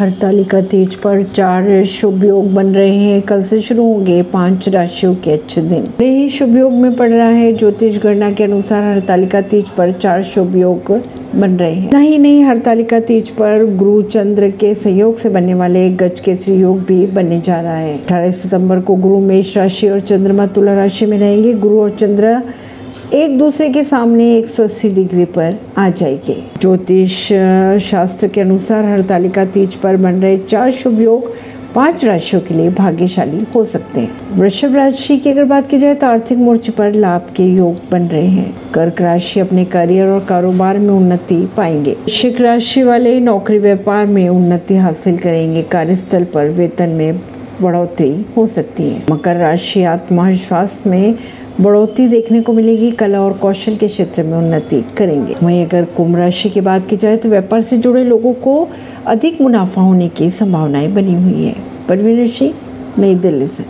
हरतालिका तीज पर चार शुभ योग बन रहे हैं। कल से शुरू होंगे पाँच राशियों के अच्छे दिन। ही शुभ योग में पड़ रहा है। ज्योतिष गणना के अनुसार हरतालिका तीज पर चार शुभ योग बन रहे हैं। नहीं नहीं हरतालिका तीज पर गुरु चंद्र के सहयोग से बनने वाले गज केसरी योग भी बनने जा रहा है। अठारह सितंबर को गुरु मेष राशि और चंद्रमा तुला राशि में रहेंगे। गुरु और चंद्र एक दूसरे के सामने 180 डिग्री पर आ जाएगी। ज्योतिष शास्त्र के अनुसार हरतालिका तीज पर बन रहे चार शुभ योग पाँच राशियों के लिए भाग्यशाली हो सकते हैं। वृषभ राशि की अगर बात की जाए तो आर्थिक मोर्चे पर लाभ के योग बन रहे हैं। कर्क राशि अपने करियर और कारोबार में उन्नति पाएँगे। वृश्चिक राशि वाले नौकरी व्यापार में उन्नति हासिल करेंगे। कार्यस्थल पर वेतन में बढ़ोतरी हो सकती है। मकर राशि आत्मविश्वास में बढ़ोतरी देखने को मिलेगी। कला और कौशल के क्षेत्र में उन्नति करेंगे। वहीं अगर कुंभ राशि की बात की जाए तो व्यापार से जुड़े लोगों को अधिक मुनाफा होने की संभावनाएँ बनी हुई है। परवीन ऋषि, नई दिल्ली से।